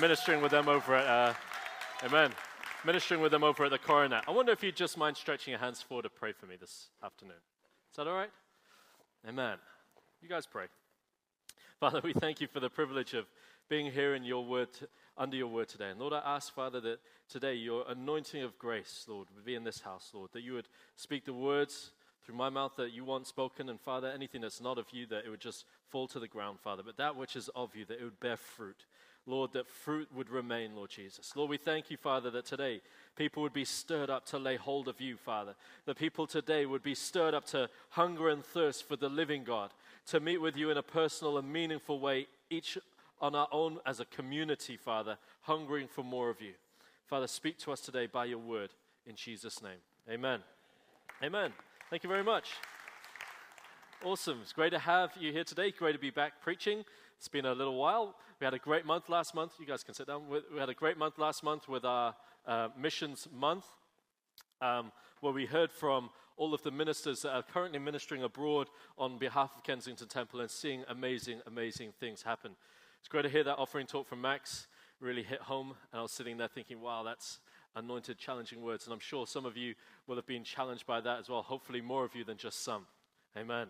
Ministering with them over at, uh, amen, ministering with them over at the coronet. I wonder if you'd just mind stretching your hands forward to pray for me this afternoon. Is that all right? Amen. You guys pray. Father, we thank you for the privilege of being here in your word, under your word today. And Lord, I ask, Father, that today your anointing of grace, Lord, would be in this house, Lord, that you would speak the words through my mouth that you want spoken, and Father, anything that's not of you, that it would just fall to the ground, Father. But that which is of you, that it would bear fruit. Lord, that fruit would remain, Lord Jesus. Lord, we thank you, Father, that today people would be stirred up to lay hold of you, Father. That people today would be stirred up to hunger and thirst for the living God, to meet with you in a personal and meaningful way, each on our own as a community, Father, hungering for more of you. Father, speak to us today by your word in Jesus' name. Amen. Amen. Thank you very much. Awesome. It's great to have you here today. Great to be back preaching. It's been a little while. We had a great month last month. You guys can sit down. We had a great month last month with our uh, missions month, um, where we heard from all of the ministers that are currently ministering abroad on behalf of Kensington Temple and seeing amazing, amazing things happen. It's great to hear that offering talk from Max really hit home. And I was sitting there thinking, wow, that's anointed, challenging words. And I'm sure some of you will have been challenged by that as well. Hopefully, more of you than just some. Amen.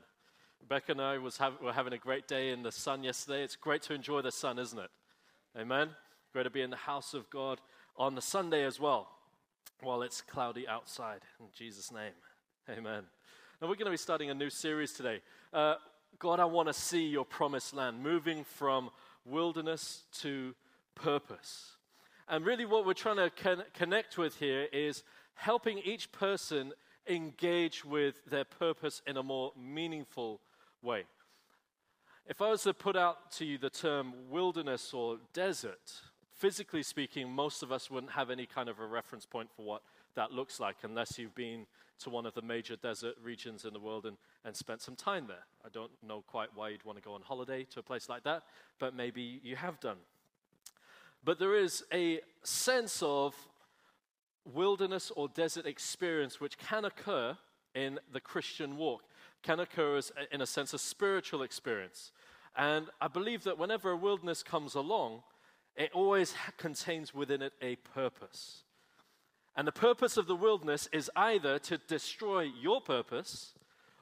Rebecca and I was were having a great day in the sun yesterday. It's great to enjoy the sun, isn't it? Amen. Great to be in the house of God on the Sunday as well, while it's cloudy outside. In Jesus' name, Amen. Now we're going to be starting a new series today. Uh, God, I want to see your promised land, moving from wilderness to purpose. And really, what we're trying to con- connect with here is helping each person engage with their purpose in a more meaningful way. If I was to put out to you the term wilderness or desert, physically speaking, most of us wouldn't have any kind of a reference point for what that looks like unless you've been to one of the major desert regions in the world and, and spent some time there. I don't know quite why you'd want to go on holiday to a place like that, but maybe you have done. But there is a sense of wilderness or desert experience which can occur in the Christian walk can occur as, in a sense, a spiritual experience. And I believe that whenever a wilderness comes along, it always contains within it a purpose. And the purpose of the wilderness is either to destroy your purpose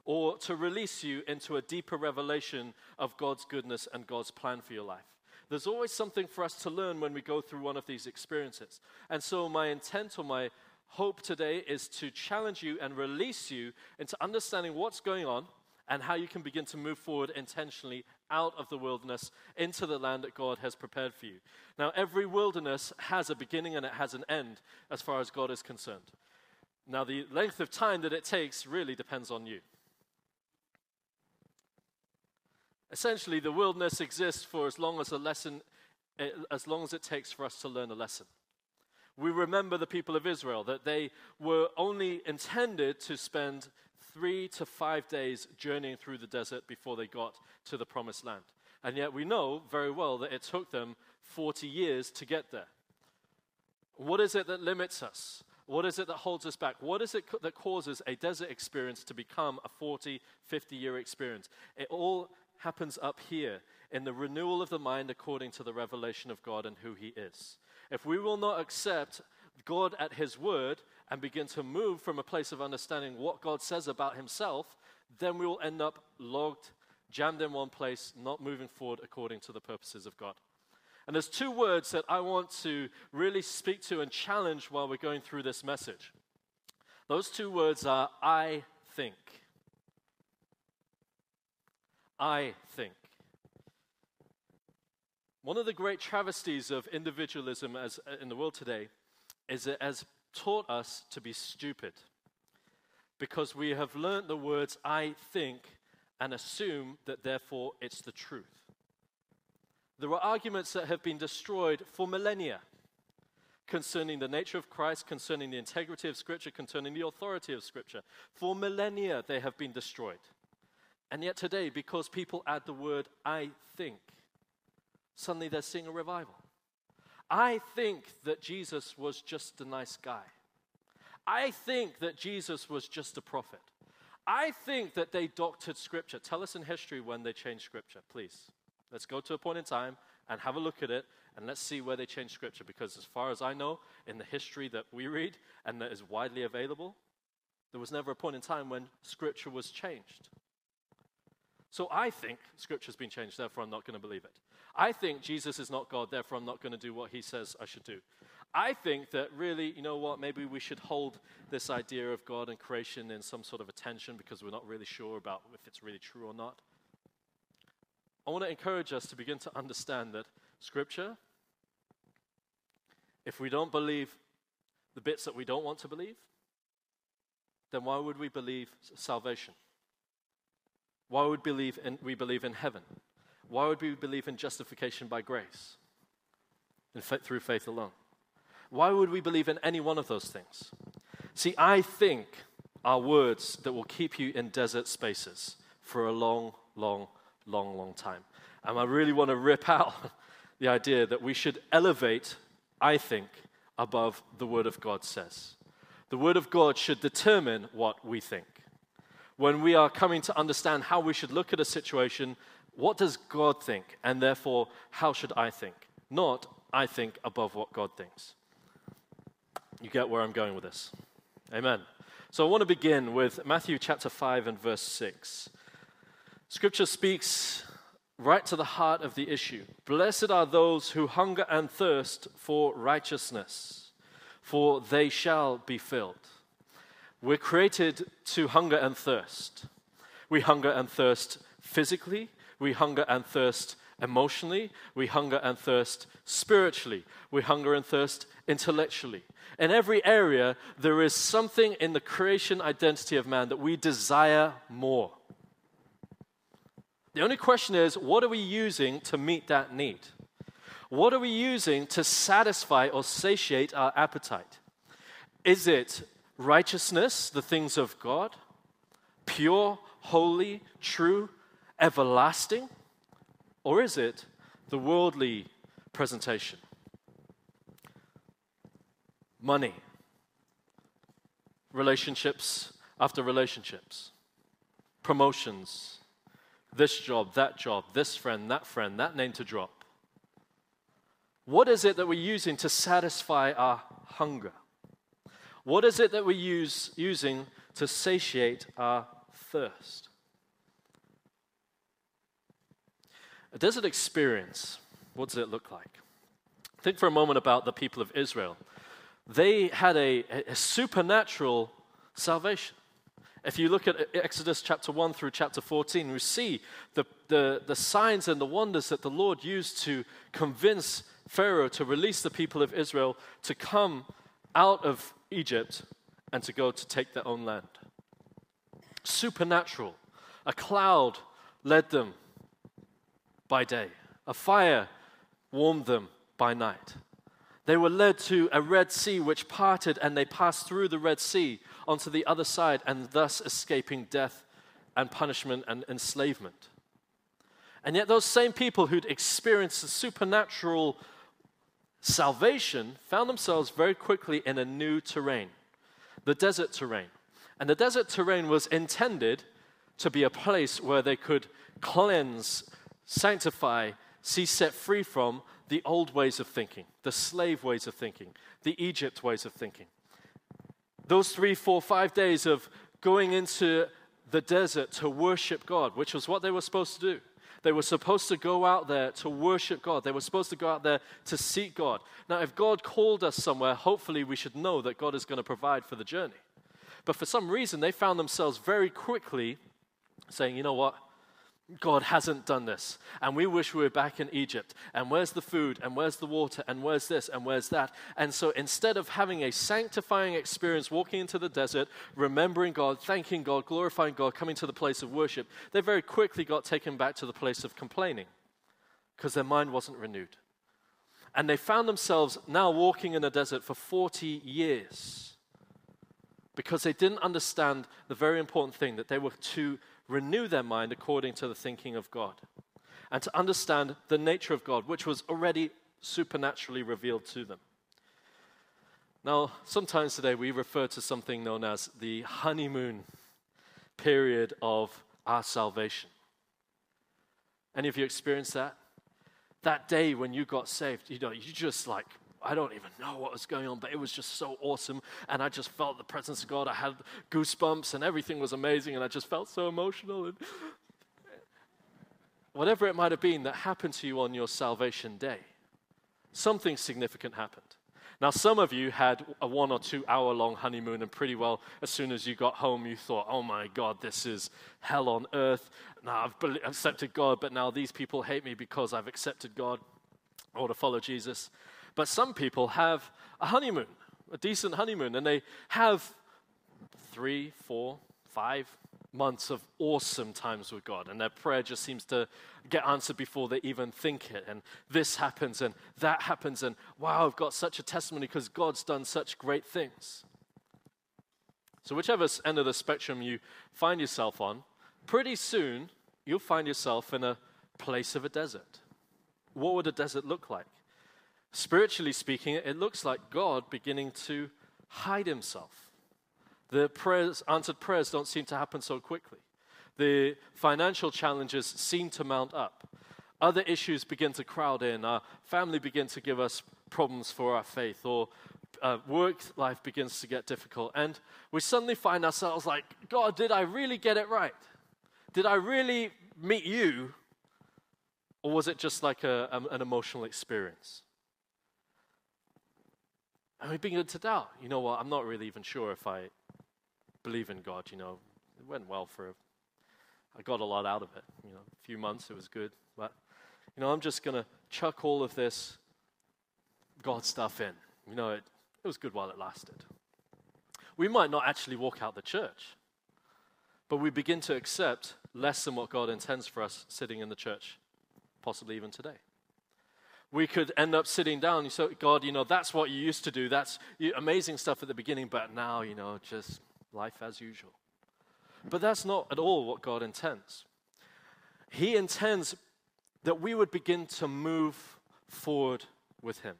or to release you into a deeper revelation of God's goodness and God's plan for your life. There's always something for us to learn when we go through one of these experiences. And so, my intent or my hope today is to challenge you and release you into understanding what's going on and how you can begin to move forward intentionally out of the wilderness into the land that God has prepared for you. Now, every wilderness has a beginning and it has an end as far as God is concerned. Now, the length of time that it takes really depends on you. Essentially, the wilderness exists for as long as a lesson, eh, as long as it takes for us to learn a lesson we remember the people of Israel, that they were only intended to spend three to five days journeying through the desert before they got to the promised land. And yet we know very well that it took them 40 years to get there. What is it that limits us? What is it that holds us back? What is it that causes a desert experience to become a 40, 50 year experience? It all happens up here in the renewal of the mind according to the revelation of God and who He is. If we will not accept God at His word and begin to move from a place of understanding what God says about Himself, then we will end up logged, jammed in one place, not moving forward according to the purposes of God. And there's two words that I want to really speak to and challenge while we're going through this message. Those two words are I think. I think. One of the great travesties of individualism as, uh, in the world today is it has taught us to be stupid because we have learned the words I think and assume that therefore it's the truth. There are arguments that have been destroyed for millennia concerning the nature of Christ, concerning the integrity of Scripture, concerning the authority of Scripture. For millennia, they have been destroyed. And yet today, because people add the word I think, suddenly they're seeing a revival. I think that Jesus was just a nice guy. I think that Jesus was just a prophet. I think that they doctored scripture. Tell us in history when they changed scripture, please. Let's go to a point in time and have a look at it And let's see where they changed Scripture, because as far as I know, in the history that we read and that is widely available, there was never a point in time when Scripture was changed. So I think Scripture's been changed, therefore I'm not going to believe it. I think Jesus is not God, therefore I'm not going to do what he says I should do. I think that really, you know what, maybe we should hold this idea of God and creation in some sort of attention because we're not really sure about if it's really true or not. I want to encourage us to begin to understand that Scripture, if we don't believe the bits that we don't want to believe, then why would we believe salvation? Why would we believe in, we believe in heaven? Why would we believe in justification by grace? and through faith alone. Why would we believe in any one of those things? See, I think are words that will keep you in desert spaces for a long, long, long, long time. And I really want to rip out the idea that we should elevate, I think, above the Word of God says. The Word of God should determine what we think. When we are coming to understand how we should look at a situation, what does God think? And therefore, how should I think? Not, I think above what God thinks. You get where I'm going with this. Amen. So I want to begin with Matthew chapter 5 and verse 6. Scripture speaks right to the heart of the issue. Blessed are those who hunger and thirst for righteousness, for they shall be filled. We're created to hunger and thirst. We hunger and thirst physically, we hunger and thirst emotionally, we hunger and thirst spiritually, we hunger and thirst intellectually. In every area, there is something in the creation identity of man that we desire more. The only question is what are we using to meet that need? What are we using to satisfy or satiate our appetite? Is it righteousness, the things of God, pure, holy, true, everlasting? Or is it the worldly presentation? money, relationships after relationships, promotions, this job, that job, this friend, that friend, that name to drop. What is it that we're using to satisfy our hunger? What is it that we're use, using to satiate our thirst? A desert experience, what does it look like? Think for a moment about the people of Israel they had a, a supernatural salvation. If you look at Exodus chapter 1 through chapter 14, we see the, the, the signs and the wonders that the Lord used to convince Pharaoh to release the people of Israel to come out of Egypt and to go to take their own land. Supernatural. A cloud led them by day, a fire warmed them by night. They were led to a Red Sea which parted, and they passed through the Red Sea onto the other side, and thus escaping death and punishment and enslavement. And yet, those same people who'd experienced the supernatural salvation found themselves very quickly in a new terrain, the desert terrain. And the desert terrain was intended to be a place where they could cleanse, sanctify, see set free from the old ways of thinking, the slave ways of thinking, the Egypt ways of thinking. Those three, four, five days of going into the desert to worship God, which was what they were supposed to do. They were supposed to go out there to worship God. They were supposed to go out there to seek God. Now, if God called us somewhere, hopefully we should know that God is going to provide for the journey. But for some reason, they found themselves very quickly saying, you know what? God hasn't done this. And we wish we were back in Egypt. And where's the food? And where's the water? And where's this? And where's that? And so instead of having a sanctifying experience, walking into the desert, remembering God, thanking God, glorifying God, coming to the place of worship, they very quickly got taken back to the place of complaining because their mind wasn't renewed. And they found themselves now walking in the desert for 40 years because they didn't understand the very important thing that they were to renew their mind according to the thinking of God, and to understand the nature of God, which was already supernaturally revealed to them. Now, sometimes today we refer to something known as the honeymoon period of our salvation. Any of you experienced that? that day when you got saved, you know, you just like, I don't even know what was going on, but it was just so awesome. And I just felt the presence of God. I had goosebumps and everything was amazing. And I just felt so emotional. And whatever it might have been that happened to you on your salvation day, something significant happened. Now, some of you had a one or two hour long honeymoon, and pretty well, as soon as you got home, you thought, oh my God, this is hell on earth. Now I've accepted God, but now these people hate me because I've accepted God or to follow Jesus. But some people have a honeymoon, a decent honeymoon, and they have three, four, five, months of awesome times with God, and their prayer just seems to get answered before they even think it. And this happens, and that happens, and wow, I've got such a testimony because God's done such great things. So, whichever end of the spectrum you find yourself on, pretty soon you'll find yourself in a place of a desert. What would a desert look like? Spiritually speaking, it looks like God beginning to hide himself the prayers, answered prayers don't seem to happen so quickly. The financial challenges seem to mount up. Other issues begin to crowd in. Our family begins to give us problems for our faith, or uh, work life begins to get difficult. And we suddenly find ourselves like, God, did I really get it right? Did I really meet you? Or was it just like a, um, an emotional experience? And we begin to doubt. You know what? I'm not really even sure if I believe in God, you know, it went well for, I got a lot out of it. You know, a few months, it was good. But, you know, I'm just going to chuck all of this God stuff in. You know, it, it was good while it lasted. We might not actually walk out the church, but we begin to accept less than what God intends for us sitting in the church, possibly even today. We could end up sitting down. You say, God, you know, that's what you used to do. That's amazing stuff at the beginning, but now, you know, just life as usual. But that's not at all what God intends. He intends that we would begin to move forward with Him.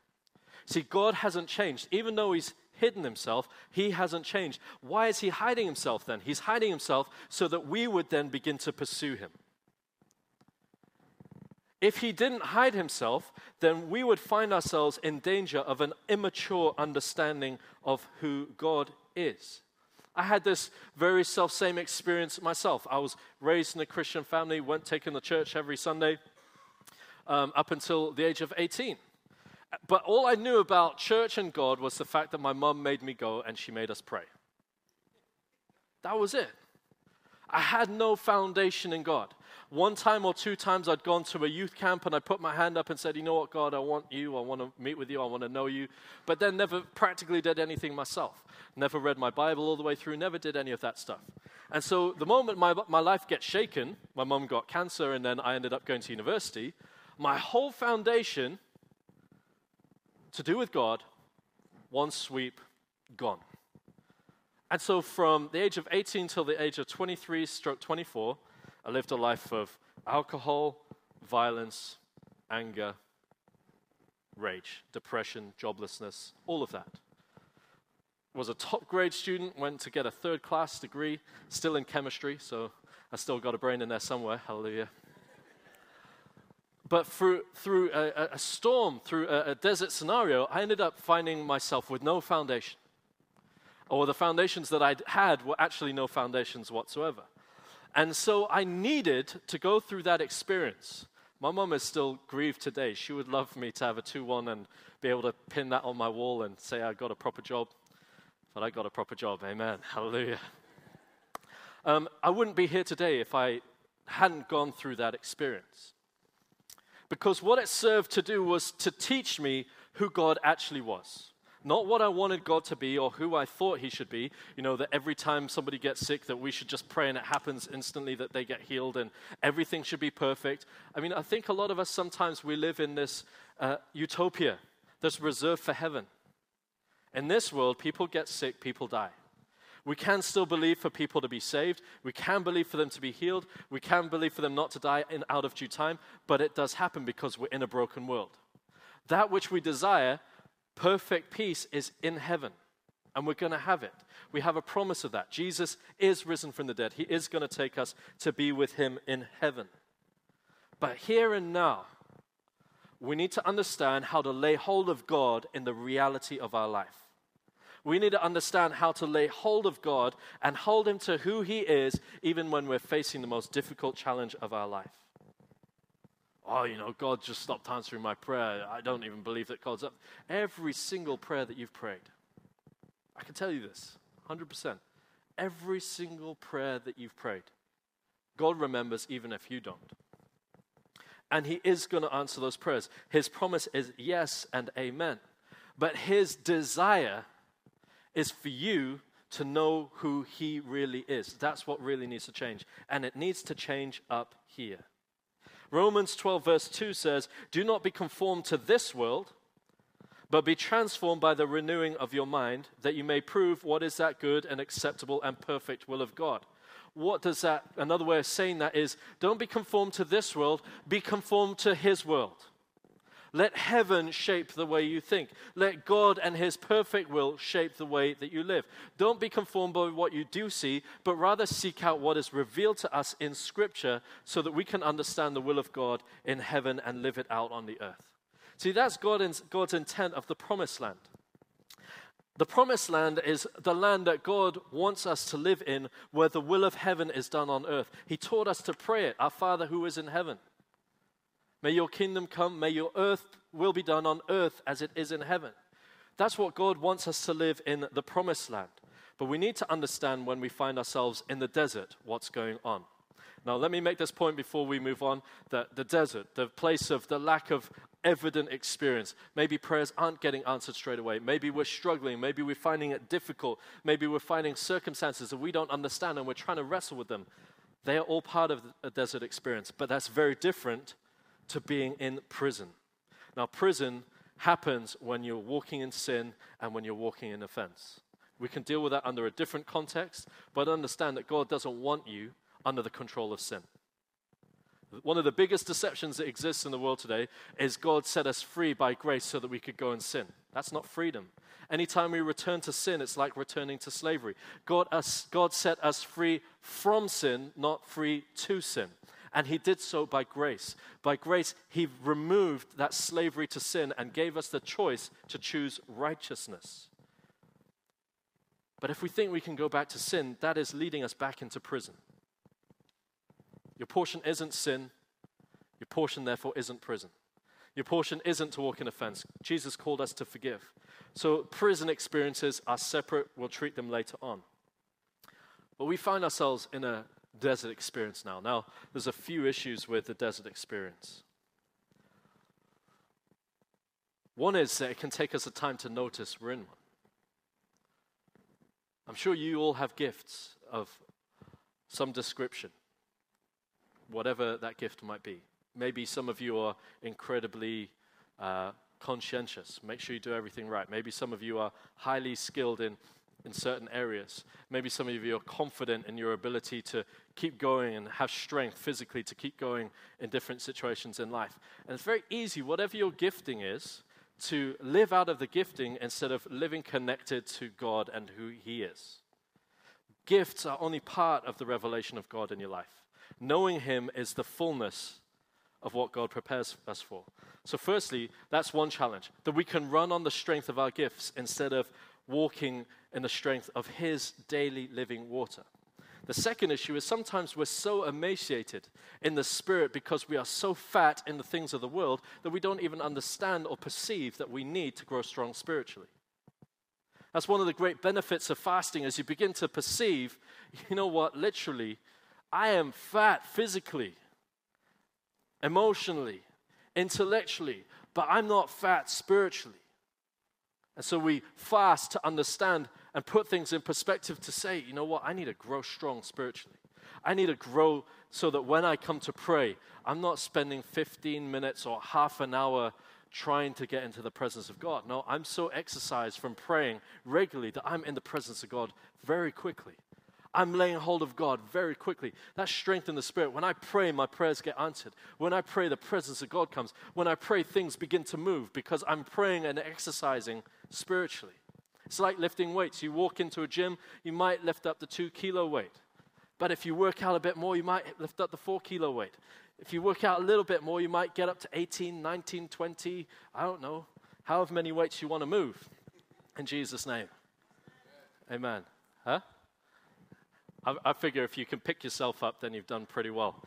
See, God hasn't changed. Even though He's hidden Himself, He hasn't changed. Why is He hiding Himself then? He's hiding Himself so that we would then begin to pursue Him. If he didn't hide himself, then we would find ourselves in danger of an immature understanding of who God is. I had this very self same experience myself. I was raised in a Christian family, went taken to church every Sunday um, up until the age of 18. But all I knew about church and God was the fact that my mom made me go and she made us pray. That was it. I had no foundation in God. One time or two times I'd gone to a youth camp and I put my hand up and said, You know what, God, I want you. I want to meet with you. I want to know you. But then never practically did anything myself. Never read my Bible all the way through, never did any of that stuff. And so the moment my, my life gets shaken, my mom got cancer and then I ended up going to university, my whole foundation to do with God, one sweep, gone. And so from the age of 18 till the age of 23 stroke 24, I lived a life of alcohol, violence, anger, rage, depression, joblessness, all of that. Was a top grade student, went to get a third class degree, still in chemistry, so I still got a brain in there somewhere, hallelujah. But through, through a, a storm, through a, a desert scenario, I ended up finding myself with no foundation. Or the foundations that I had were actually no foundations whatsoever. And so I needed to go through that experience. My mom is still grieved today. She would love for me to have a 2 1 and be able to pin that on my wall and say I got a proper job. But I got a proper job. Amen. Hallelujah. Um, I wouldn't be here today if I hadn't gone through that experience. Because what it served to do was to teach me who God actually was. Not what I wanted God to be or who I thought He should be. You know, that every time somebody gets sick, that we should just pray and it happens instantly that they get healed and everything should be perfect. I mean, I think a lot of us sometimes we live in this uh, utopia that's reserved for heaven. In this world, people get sick, people die. We can still believe for people to be saved. We can believe for them to be healed. We can believe for them not to die in out of due time, but it does happen because we're in a broken world. That which we desire perfect peace is in heaven, and we're going to have it. We have a promise of that. Jesus is risen from the dead, He is going to take us to be with Him in heaven. But here and now, we need to understand how to lay hold of God in the reality of our life. We need to understand how to lay hold of God and hold Him to who He is, even when we're facing the most difficult challenge of our life. Oh, you know, God just stopped answering my prayer. I don't even believe that God's up. Every single prayer that you've prayed, I can tell you this 100%. Every single prayer that you've prayed, God remembers even if you don't. And He is going to answer those prayers. His promise is yes and amen. But His desire is for you to know who He really is. That's what really needs to change. And it needs to change up here. Romans 12, verse 2 says, Do not be conformed to this world, but be transformed by the renewing of your mind, that you may prove what is that good and acceptable and perfect will of God. What does that, another way of saying that is, don't be conformed to this world, be conformed to His world. Let heaven shape the way you think. Let God and His perfect will shape the way that you live. Don't be conformed by what you do see, but rather seek out what is revealed to us in Scripture so that we can understand the will of God in heaven and live it out on the earth. See, that's God's intent of the promised land. The promised land is the land that God wants us to live in, where the will of heaven is done on earth. He taught us to pray it Our Father who is in heaven. May your kingdom come, may your earth will be done on earth as it is in heaven. That's what God wants us to live in the promised land. But we need to understand when we find ourselves in the desert what's going on. Now, let me make this point before we move on that the desert, the place of the lack of evident experience. Maybe prayers aren't getting answered straight away. Maybe we're struggling. Maybe we're finding it difficult. Maybe we're finding circumstances that we don't understand and we're trying to wrestle with them. They are all part of a desert experience, but that's very different to being in prison. Now, prison happens when you're walking in sin and when you're walking in offense. We can deal with that under a different context, but understand that God doesn't want you under the control of sin. One of the biggest deceptions that exists in the world today is God set us free by grace so that we could go and sin. That's not freedom. Anytime we return to sin, it's like returning to slavery. God, us, God set us free from sin, not free to sin. And He did so by grace. By grace, He removed that slavery to sin and gave us the choice to choose righteousness. But if we think we can go back to sin, that is leading us back into prison. Your portion isn't sin. Your portion, therefore, isn't prison. Your portion isn't to walk in offense. Jesus called us to forgive. So, prison experiences are separate. We'll treat them later on. But we find ourselves in a desert experience now. Now, there's a few issues with the desert experience. One is that it can take us a time to notice we're in one. I'm sure you all have gifts of some description whatever that gift might be. Maybe some of you are incredibly uh, conscientious. Make sure you do everything right. Maybe some of you are highly skilled in, in certain areas. Maybe some of you are confident in your ability to keep going and have strength physically to keep going in different situations in life. And it's very easy, whatever your gifting is, to live out of the gifting instead of living connected to God and who He is. Gifts are only part of the revelation of God in your life. Knowing Him is the fullness of what God prepares us for. So, firstly, that's one challenge that we can run on the strength of our gifts instead of walking in the strength of His daily living water. The second issue is sometimes we're so emaciated in the spirit because we are so fat in the things of the world that we don't even understand or perceive that we need to grow strong spiritually. That's one of the great benefits of fasting as you begin to perceive, you know what, literally, I am fat physically, emotionally, intellectually, but I'm not fat spiritually. And so we fast to understand and put things in perspective to say, you know what, I need to grow strong spiritually. I need to grow so that when I come to pray, I'm not spending 15 minutes or half an hour trying to get into the presence of God. No, I'm so exercised from praying regularly that I'm in the presence of God very quickly. I'm laying hold of God very quickly. That's strength in the Spirit. When I pray, my prayers get answered. When I pray, the presence of God comes. When I pray, things begin to move because I'm praying and exercising spiritually. It's like lifting weights. You walk into a gym, you might lift up the two kilo weight. But if you work out a bit more, you might lift up the four kilo weight. If you work out a little bit more, you might get up to 18, 19, 20, I don't know, however many weights you want to move. In Jesus' name. Amen. Huh? I, I figure if you can pick yourself up, then you've done pretty well.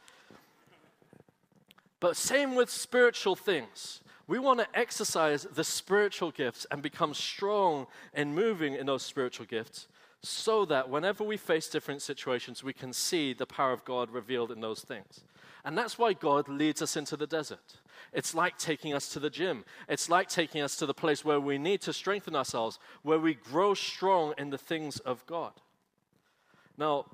But same with spiritual things. We want to exercise the spiritual gifts and become strong in moving in those spiritual gifts so that whenever we face different situations, we can see the power of God revealed in those things. And that's why God leads us into the desert. It's like taking us to the gym. It's like taking us to the place where we need to strengthen ourselves, where we grow strong in the things of God. Now,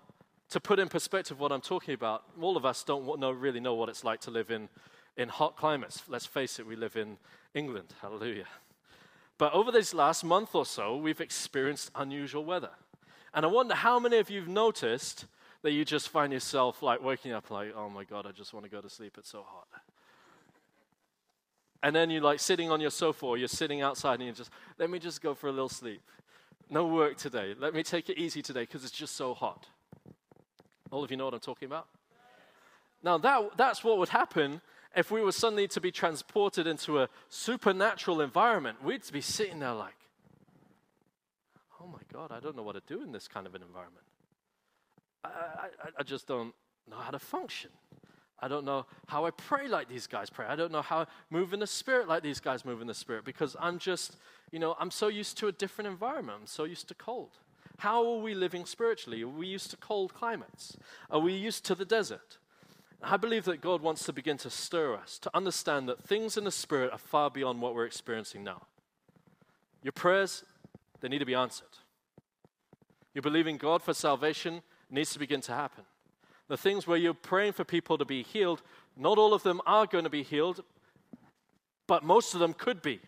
to put in perspective what I'm talking about, all of us don't know, really know what it's like to live in, in hot climates. Let's face it, we live in England. Hallelujah. But over this last month or so, we've experienced unusual weather. And I wonder how many of you have noticed that you just find yourself like waking up like, oh my God, I just want to go to sleep. It's so hot. And then you're like sitting on your sofa or you're sitting outside and you're just, let me just go for a little sleep. No work today. Let me take it easy today because it's just so hot. All of you know what I'm talking about? Now, that, that's what would happen if we were suddenly to be transported into a supernatural environment. We'd be sitting there like, oh my God, I don't know what to do in this kind of an environment. I, I, I just don't know how to function. I don't know how I pray like these guys pray. I don't know how I move in the spirit like these guys move in the spirit because I'm just, you know, I'm so used to a different environment. I'm so used to cold. How are we living spiritually? Are we used to cold climates? Are we used to the desert? I believe that God wants to begin to stir us to understand that things in the spirit are far beyond what we're experiencing now. Your prayers, they need to be answered. You're believing God for salvation needs to begin to happen. The things where you're praying for people to be healed, not all of them are going to be healed, but most of them could be.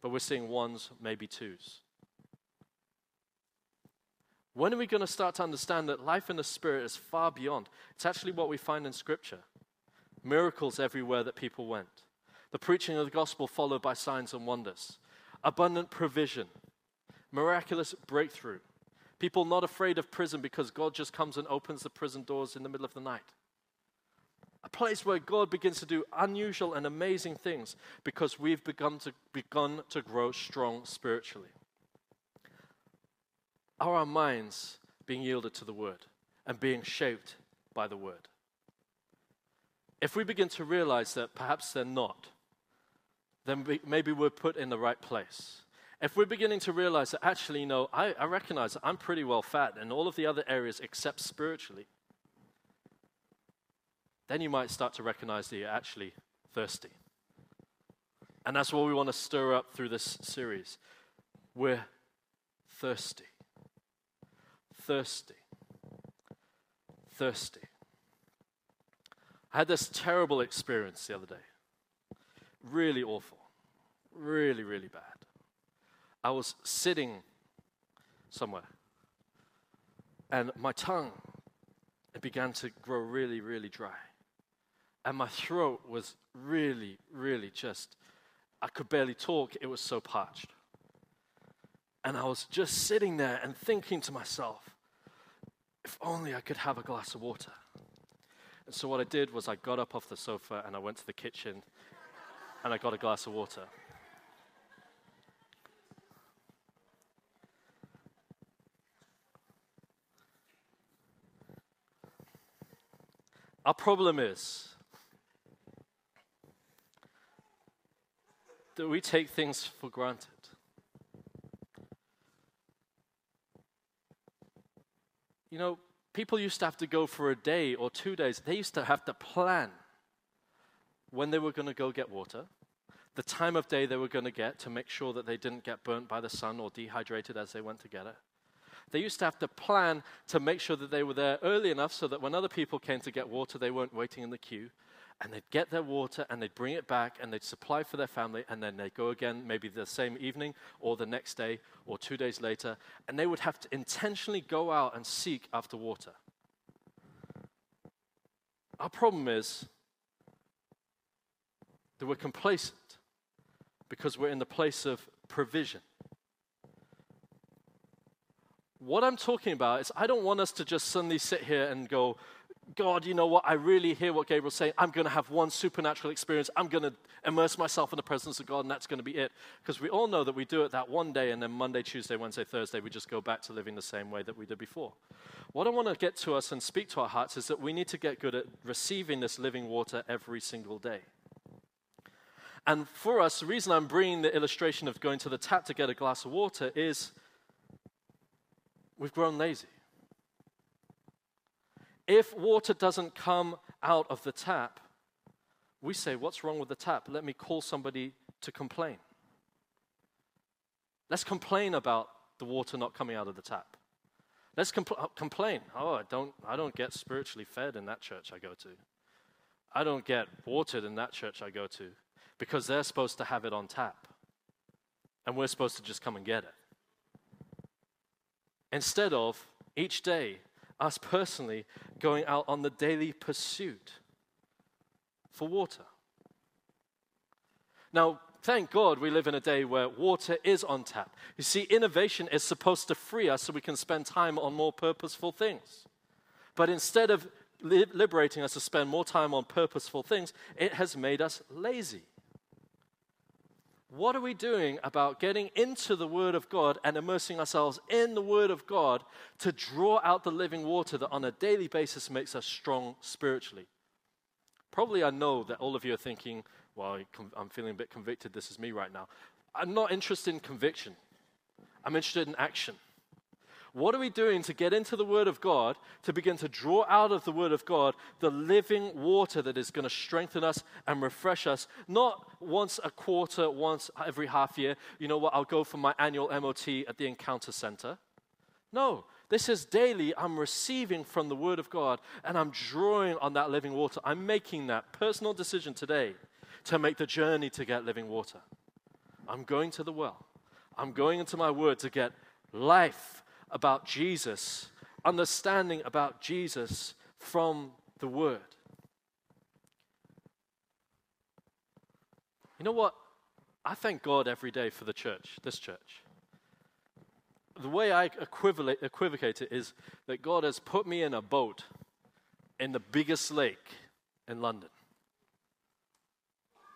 But we're seeing ones, maybe twos. When are we going to start to understand that life in the Spirit is far beyond? It's actually what we find in Scripture miracles everywhere that people went, the preaching of the gospel followed by signs and wonders, abundant provision, miraculous breakthrough, people not afraid of prison because God just comes and opens the prison doors in the middle of the night. A place where God begins to do unusual and amazing things because we've begun to, begun to grow strong spiritually. Are our minds being yielded to the Word and being shaped by the Word? If we begin to realize that perhaps they're not, then we, maybe we're put in the right place. If we're beginning to realize that actually, you know, I, I recognize that I'm pretty well fat in all of the other areas except spiritually, then you might start to recognize that you're actually thirsty. And that's what we want to stir up through this series. We're thirsty thirsty. Thirsty. I had this terrible experience the other day. Really awful. Really, really bad. I was sitting somewhere and my tongue it began to grow really, really dry. And my throat was really, really just, I could barely talk. It was so parched. And I was just sitting there and thinking to myself, if only I could have a glass of water. And so what I did was I got up off the sofa and I went to the kitchen and I got a glass of water. Our problem is that we take things for granted. You know, people used to have to go for a day or two days. They used to have to plan when they were going to go get water, the time of day they were going to get to make sure that they didn't get burnt by the sun or dehydrated as they went to get it. They used to have to plan to make sure that they were there early enough so that when other people came to get water, they weren't waiting in the queue and they'd get their water and they'd bring it back and they'd supply for their family and then they'd go again maybe the same evening or the next day or two days later and they would have to intentionally go out and seek after water. Our problem is that we're complacent because we're in the place of provision. What I'm talking about is I don't want us to just suddenly sit here and go, God, you know what? I really hear what Gabriel's saying. I'm going to have one supernatural experience. I'm going to immerse myself in the presence of God, and that's going to be it. Because we all know that we do it that one day, and then Monday, Tuesday, Wednesday, Thursday, we just go back to living the same way that we did before. What I want to get to us and speak to our hearts is that we need to get good at receiving this living water every single day. And for us, the reason I'm bringing the illustration of going to the tap to get a glass of water is we've grown lazy. If water doesn't come out of the tap, we say, What's wrong with the tap? Let me call somebody to complain. Let's complain about the water not coming out of the tap. Let's compl- uh, complain. Oh, I don't, I don't get spiritually fed in that church I go to. I don't get watered in that church I go to because they're supposed to have it on tap. And we're supposed to just come and get it. Instead of each day us personally going out on the daily pursuit for water. Now, thank God we live in a day where water is on tap. You see, innovation is supposed to free us so we can spend time on more purposeful things. But instead of liberating us to spend more time on purposeful things, it has made us lazy. What are we doing about getting into the Word of God and immersing ourselves in the Word of God to draw out the living water that on a daily basis makes us strong spiritually? Probably I know that all of you are thinking, well, I'm feeling a bit convicted. This is me right now. I'm not interested in conviction, I'm interested in action. What are we doing to get into the Word of God, to begin to draw out of the Word of God the living water that is going to strengthen us and refresh us? Not once a quarter, once every half year. You know what? I'll go for my annual MOT at the Encounter Center. No, this is daily. I'm receiving from the Word of God and I'm drawing on that living water. I'm making that personal decision today to make the journey to get living water. I'm going to the well. I'm going into my Word to get life about Jesus, understanding about Jesus from the Word. You know what? I thank God every day for the church, this church. The way I equivocate it is that God has put me in a boat in the biggest lake in London.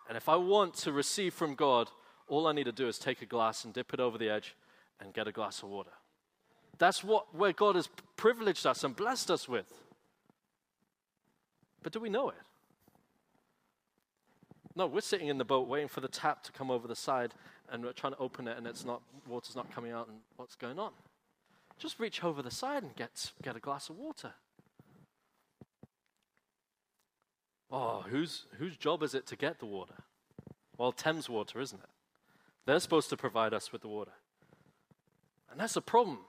And if I want to receive from God, all I need to do is take a glass and dip it over the edge and get a glass of water. That's what where God has privileged us and blessed us with. But do we know it? No, we're sitting in the boat waiting for the tap to come over the side and we're trying to open it and it's not water's not coming out and what's going on? Just reach over the side and get, get a glass of water. Oh, whose, whose job is it to get the water? Well, Thames Water, isn't it? They're supposed to provide us with the water. And that's a problem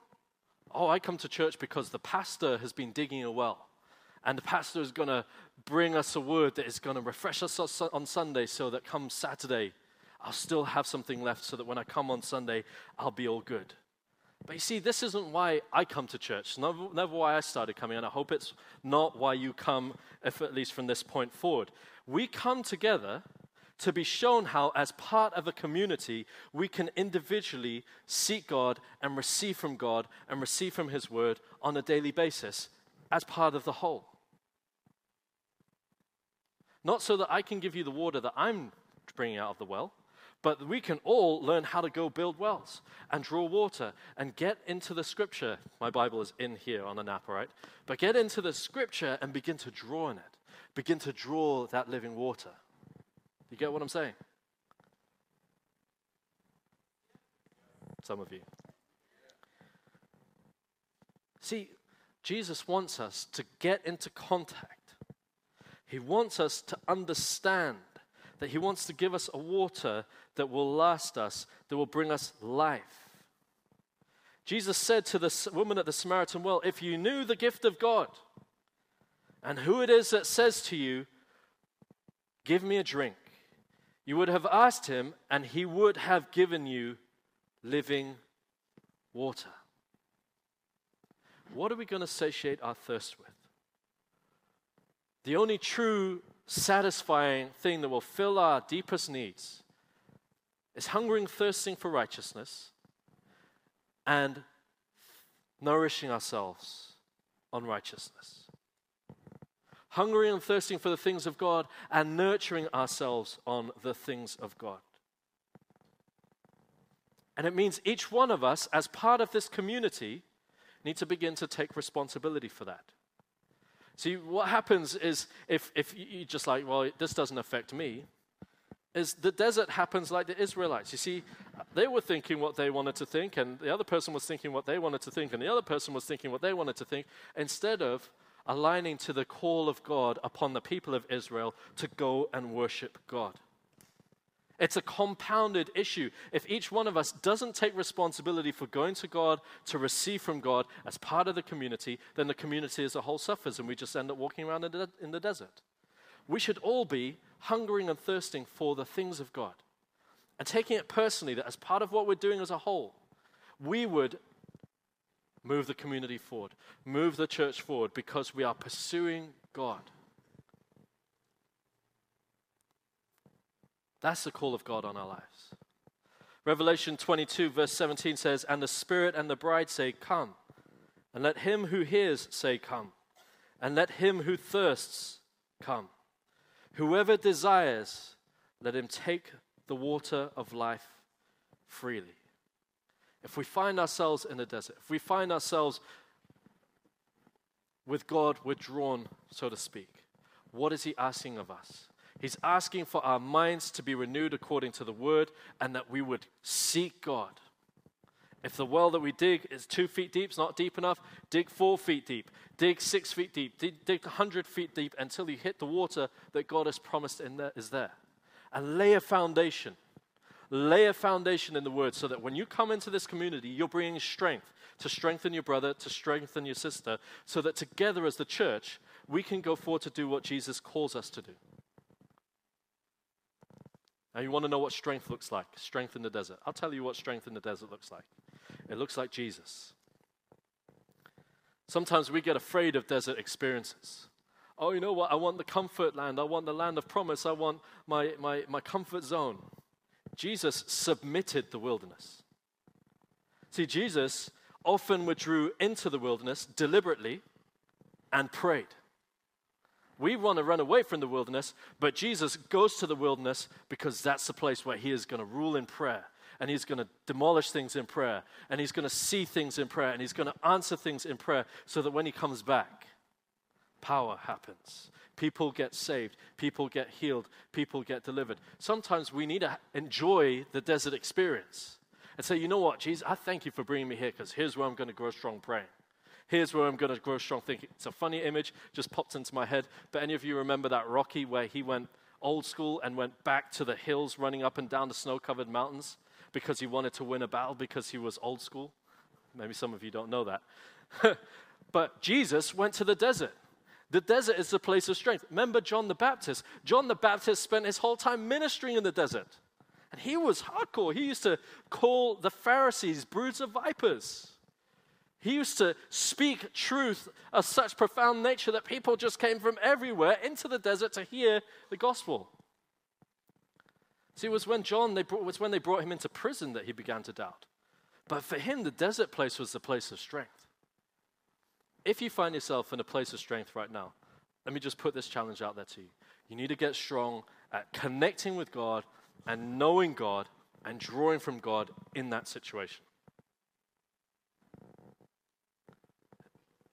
oh, I come to church because the pastor has been digging a well. And the pastor is going to bring us a word that is going to refresh us on Sunday so that come Saturday, I'll still have something left so that when I come on Sunday, I'll be all good. But you see, this isn't why I come to church, never, never why I started coming, and I hope it's not why you come, if at least from this point forward. We come together to be shown how, as part of a community, we can individually seek God and receive from God and receive from His Word on a daily basis as part of the whole. Not so that I can give you the water that I'm bringing out of the well, but we can all learn how to go build wells and draw water and get into the scripture. My Bible is in here on app, all right? But get into the scripture and begin to draw in it. Begin to draw that living water. You get what I'm saying? Some of you. See, Jesus wants us to get into contact. He wants us to understand that He wants to give us a water that will last us, that will bring us life. Jesus said to the woman at the Samaritan well, If you knew the gift of God and who it is that says to you, Give me a drink, you would have asked him, and he would have given you living water. What are we going to satiate our thirst with? The only true satisfying thing that will fill our deepest needs is hungering, thirsting for righteousness and nourishing ourselves on righteousness. Hungering and thirsting for the things of God and nurturing ourselves on the things of God. And it means each one of us, as part of this community, need to begin to take responsibility for that. See, what happens is if, if you just like, well, this doesn't affect me, is the desert happens like the Israelites. You see, they were thinking what they wanted to think, and the other person was thinking what they wanted to think, and the other person was thinking what they wanted to think, instead of aligning to the call of God upon the people of Israel to go and worship God. It's a compounded issue. If each one of us doesn't take responsibility for going to God to receive from God as part of the community, then the community as a whole suffers and we just end up walking around in the, in the desert. We should all be hungering and thirsting for the things of God and taking it personally that as part of what we're doing as a whole, we would move the community forward, move the church forward because we are pursuing God. That's the call of God on our lives. Revelation 22, verse 17 says, And the Spirit and the bride say, Come. And let him who hears say, Come. And let him who thirsts come. Whoever desires, let him take the water of life freely. If we find ourselves in the desert, if we find ourselves with God withdrawn, so to speak, what is He asking of us? He's asking for our minds to be renewed according to the word and that we would seek God. If the well that we dig is two feet deep, it's not deep enough, dig four feet deep, dig six feet deep, dig, dig 100 feet deep until you hit the water that God has promised in there, is there. And lay a foundation. Lay a foundation in the word so that when you come into this community, you're bringing strength to strengthen your brother, to strengthen your sister, so that together as the church, we can go forward to do what Jesus calls us to do. Now, you want to know what strength looks like? Strength in the desert. I'll tell you what strength in the desert looks like. It looks like Jesus. Sometimes we get afraid of desert experiences. Oh, you know what? I want the comfort land. I want the land of promise. I want my, my, my comfort zone. Jesus submitted the wilderness. See, Jesus often withdrew into the wilderness deliberately and prayed. We want to run away from the wilderness, but Jesus goes to the wilderness because that's the place where he is going to rule in prayer. And he's going to demolish things in prayer. And he's going to see things in prayer. And he's going to answer things in prayer so that when he comes back, power happens. People get saved. People get healed. People get delivered. Sometimes we need to enjoy the desert experience and say, you know what, Jesus, I thank you for bringing me here because here's where I'm going to grow strong praying. Here's where I'm going to grow strong thinking. It's a funny image, just popped into my head. But any of you remember that Rocky where he went old school and went back to the hills running up and down the snow covered mountains because he wanted to win a battle because he was old school? Maybe some of you don't know that. but Jesus went to the desert. The desert is the place of strength. Remember John the Baptist? John the Baptist spent his whole time ministering in the desert. And he was hardcore. He used to call the Pharisees broods of vipers. He used to speak truth of such profound nature that people just came from everywhere into the desert to hear the gospel. See, it was when John, they brought, was when they brought him into prison that he began to doubt. But for him, the desert place was the place of strength. If you find yourself in a place of strength right now, let me just put this challenge out there to you. You need to get strong at connecting with God and knowing God and drawing from God in that situation.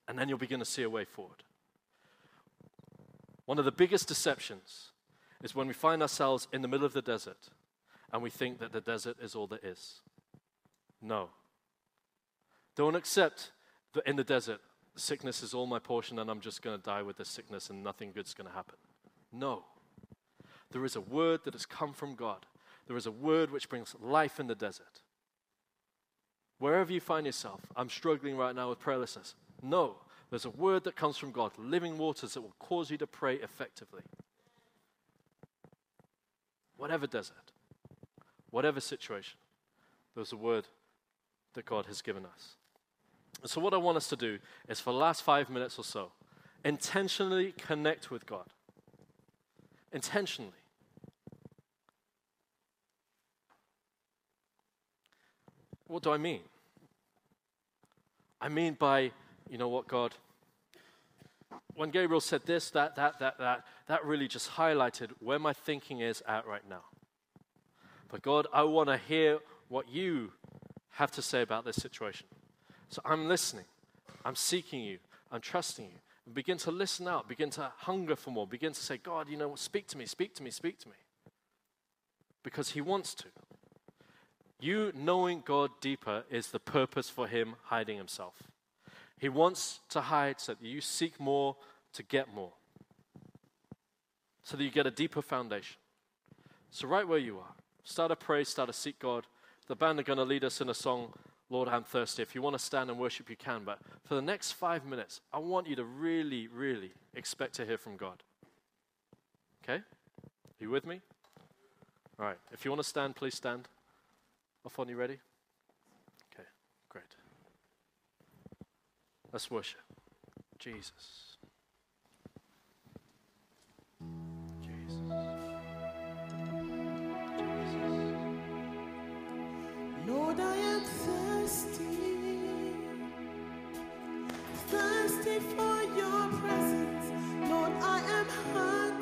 and then you'll begin to see a way forward. One of the biggest deceptions is when we find ourselves in the middle of the desert and we think that the desert is all there is. No. Don't accept that in the desert, sickness is all my portion and I'm just going to die with this sickness and nothing good's going to happen. No. There is a word that has come from God. There is a word which brings life in the desert. Wherever you find yourself, I'm struggling right now with prayerlessness. No, there's a word that comes from God, living waters that will cause you to pray effectively. Whatever desert, whatever situation, there's a word that God has given us. So, what I want us to do is for the last five minutes or so, intentionally connect with God. Intentionally. What do I mean? I mean by you know what, God? when Gabriel said this, that, that, that, that, that really just highlighted where my thinking is at right now. But God, I want to hear what you have to say about this situation. So I'm listening. I'm seeking you. I'm trusting you. Begin to listen out. Begin to hunger for more. Begin to say, God, you know, speak to me, speak to me, speak to me. Because He wants to. You knowing God deeper is the purpose for Him hiding Himself. He wants to hide so that you seek more to get more, so that you get a deeper foundation. So, right where you are, start to pray, start to seek God. The band are going to lead us in a song Lord, I'm thirsty. If you want to stand and worship, you can. But for the next five minutes, I want you to really, really expect to hear from God. Okay? Are you with me? All right. If you want to stand, please stand. Off you ready? Okay, great. Let's worship. Jesus. Jesus. Jesus. Lord, I am thirsty for your presence. Lord, I am hungry,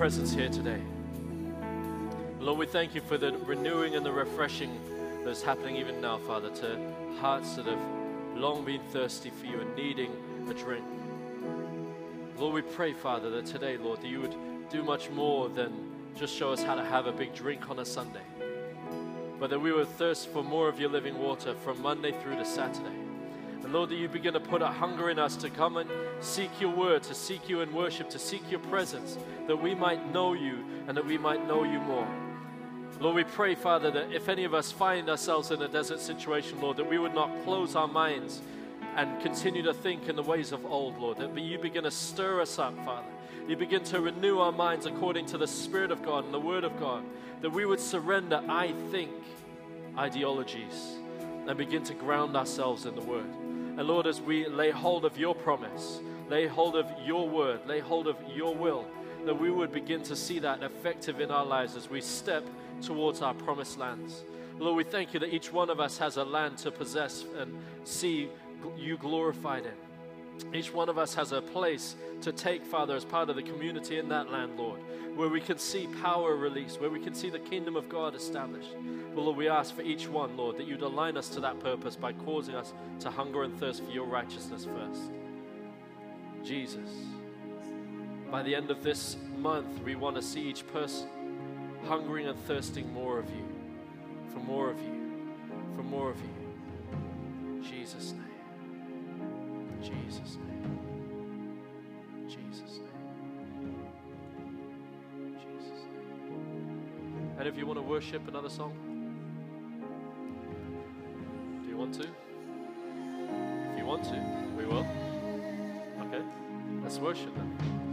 presence here today. Lord, we thank you for the renewing and the refreshing that's happening even now, Father, to hearts that have long been thirsty for you and needing a drink. Lord, we pray, Father, that today, Lord, that you would do much more than just show us how to have a big drink on a Sunday, but that we would thirst for more of your living water from Monday through to Saturday. Lord, that you begin to put a hunger in us to come and seek your word, to seek you in worship, to seek your presence, that we might know you and that we might know you more. Lord, we pray, Father, that if any of us find ourselves in a desert situation, Lord, that we would not close our minds and continue to think in the ways of old, Lord, that you begin to stir us up, Father. You begin to renew our minds according to the Spirit of God and the Word of God, that we would surrender, I think, ideologies and begin to ground ourselves in the Word. And Lord, as we lay hold of your promise, lay hold of your Word, lay hold of your will, that we would begin to see that effective in our lives as we step towards our promised lands. Lord, we thank you that each one of us has a land to possess and see you glorified in. Each one of us has a place to take, Father, as part of the community in that land, Lord, where we can see power released, where we can see the kingdom of God established. But Lord, we ask for each one, Lord, that you'd align us to that purpose by causing us to hunger and thirst for your righteousness first. Jesus, by the end of this month, we want to see each person hungering and thirsting more of you, for more of you, for more of you. Jesus' name. Jesus' name. Jesus' name. Jesus' name. And if you want to worship another song, do you want to? If you want to, we will. Okay, let's worship then.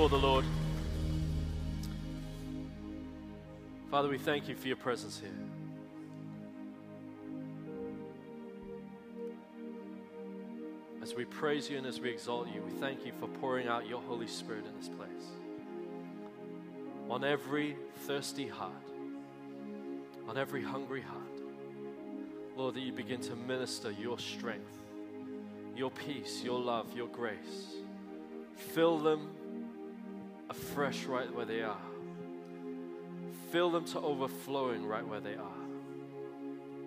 Before the Lord. Father, we thank you for your presence here. As we praise you and as we exalt you, we thank you for pouring out your Holy Spirit in this place. On every thirsty heart, on every hungry heart, Lord, that you begin to minister your strength, your peace, your love, your grace. Fill them afresh right where they are. Fill them to overflowing right where they are.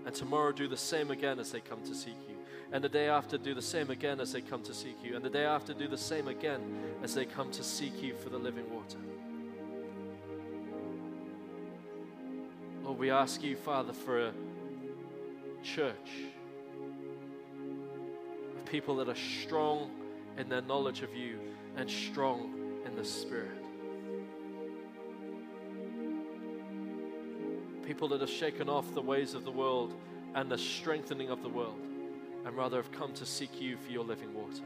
And tomorrow do the same again as they come to seek you. And the day after do the same again as they come to seek you. And the day after do the same again as they come to seek you for the living water. Lord, we ask you, Father, for a church of people that are strong in their knowledge of you and strong in the Spirit. People that have shaken off the ways of the world and the strengthening of the world and rather have come to seek you for your living water.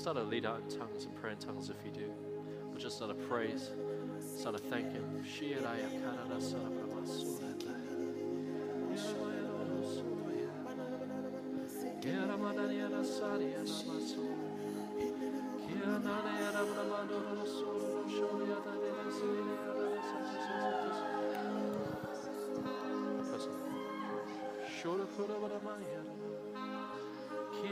Start to lead out in tongues and pray in tongues if you do. But just start to praise. Start to thank Him. Brahma,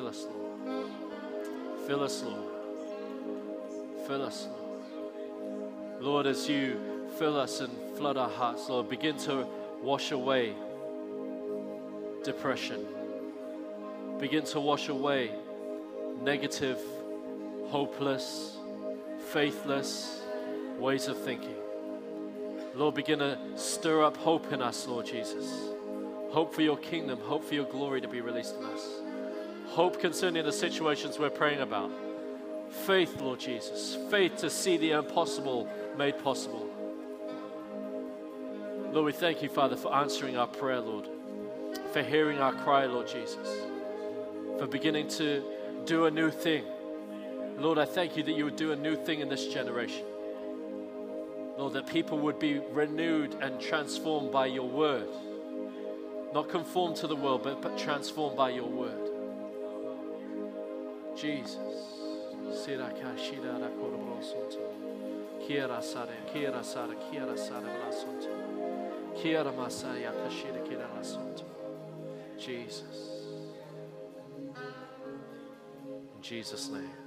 Fill us, Lord. Fill us, Lord. Fill us, Lord. Lord, as you fill us and flood our hearts, Lord, begin to wash away depression. Begin to wash away negative, hopeless, faithless ways of thinking. Lord, begin to stir up hope in us, Lord Jesus. Hope for your kingdom, hope for your glory to be released in us. Hope concerning the situations we're praying about. Faith, Lord Jesus. Faith to see the impossible made possible. Lord, we thank you, Father, for answering our prayer, Lord, for hearing our cry, Lord Jesus, for beginning to do a new thing. Lord, I thank you that you would do a new thing in this generation. Lord, that people would be renewed and transformed by your word. Not conformed to the world, but, but transformed by your word. Jesus. Kira sare, kira sare, kira sare. Kira masaya, kashira, lasonto. Jesus. In Jesus' name.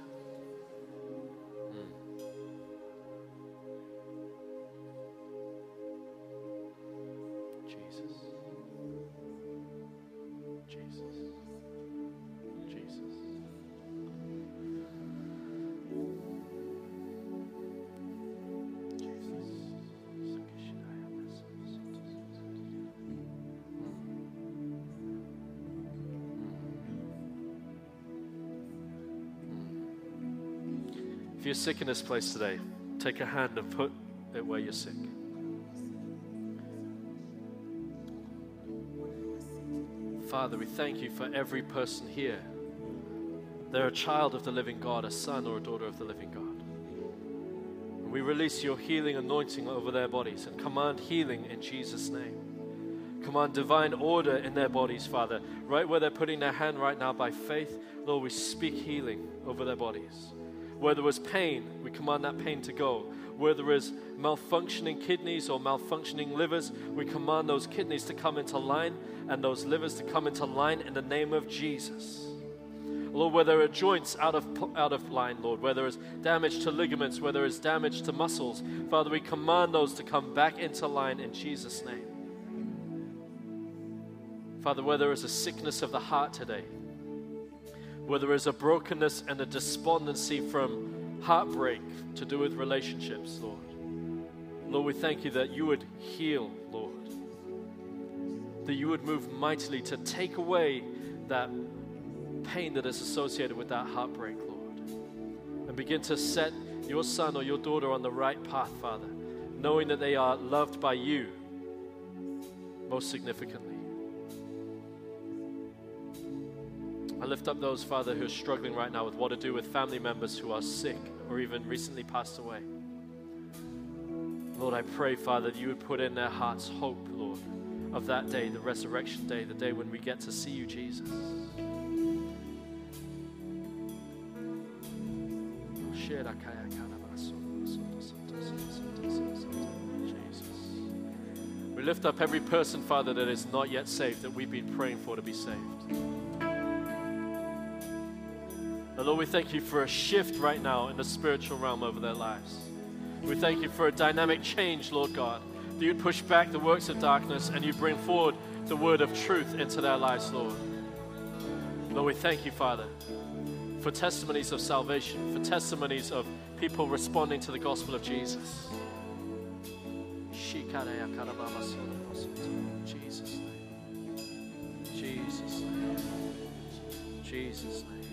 Sick in this place today, take a hand and put it where you're sick. Father, we thank you for every person here. They're a child of the living God, a son or a daughter of the living God. And we release your healing anointing over their bodies and command healing in Jesus' name. Command divine order in their bodies, Father. Right where they're putting their hand right now by faith, Lord, we speak healing over their bodies. Where there was pain, we command that pain to go. Where there is malfunctioning kidneys or malfunctioning livers, we command those kidneys to come into line and those livers to come into line in the name of Jesus. Lord, where there are joints out of, out of line, Lord, where there is damage to ligaments, where there is damage to muscles, Father, we command those to come back into line in Jesus' name. Father, where there is a sickness of the heart today, where there is a brokenness and a despondency from heartbreak to do with relationships, Lord. Lord, we thank you that you would heal, Lord. That you would move mightily to take away that pain that is associated with that heartbreak, Lord. And begin to set your son or your daughter on the right path, Father, knowing that they are loved by you most significantly. I lift up those, Father, who are struggling right now with what to do with family members who are sick or even recently passed away. Lord, I pray, Father, that you would put in their hearts hope, Lord, of that day, the resurrection day, the day when we get to see you, Jesus. Jesus. We lift up every person, Father, that is not yet saved, that we've been praying for to be saved. And Lord, we thank you for a shift right now in the spiritual realm over their lives. We thank you for a dynamic change, Lord God, that you'd push back the works of darkness and you bring forward the word of truth into their lives, Lord. Lord, we thank you, Father, for testimonies of salvation, for testimonies of people responding to the gospel of Jesus. Jesus' name. Jesus' name. Jesus' name.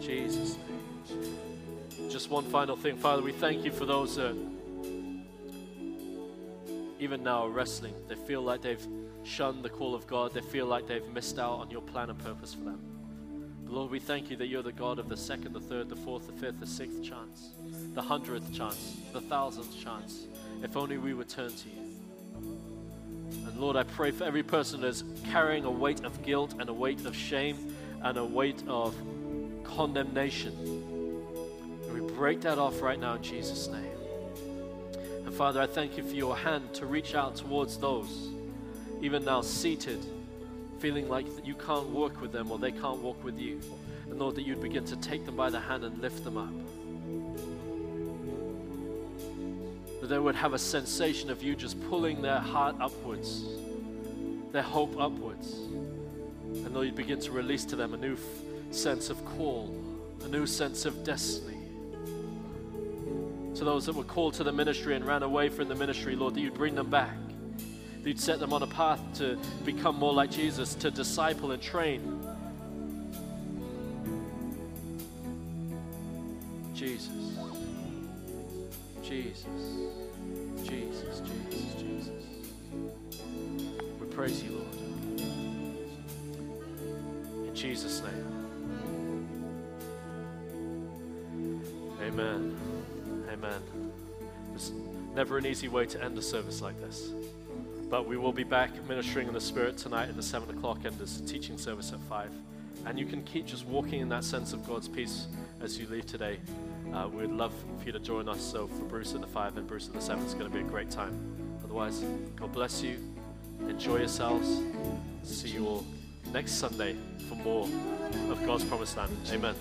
Jesus' name. Just one final thing, Father, we thank you for those that even now are wrestling. They feel like they've shunned the call of God, they feel like they've missed out on your plan and purpose for them. But Lord, we thank you that you're the God of the second, the third, the fourth, the fifth, the sixth chance, the hundredth chance, the thousandth chance. If only we would turn to you. And Lord, I pray for every person that is carrying a weight of guilt and a weight of shame and a weight of condemnation. And we break that off right now in Jesus' name. And Father, I thank you for your hand to reach out towards those, even now seated feeling like you can't walk with them or they can't walk with you. And Lord, that you'd begin to take them by the hand and lift them up. That they would have a sensation of you just pulling their heart upwards, their hope upwards. And Lord, you'd begin to release to them a new sense of call, a new sense of destiny. To those that were called to the ministry and ran away from the ministry, Lord, that you'd bring them back. That you'd set them on a path to become more like Jesus, to disciple and train. Jesus. Jesus. Jesus, Jesus, Jesus. We praise you, Lord. In Jesus' name. Amen. Amen. There's never an easy way to end a service like this. But we will be back ministering in the Spirit tonight at the 7 o'clock and there's a teaching service at 5. And you can keep just walking in that sense of God's peace as you leave today. Uh, we'd love for you to join us. So for Bruce at the 5 and Bruce at the 7, it's going to be a great time. Otherwise, God bless you. Enjoy yourselves. See you all next Sunday for more of God's promised land. Amen.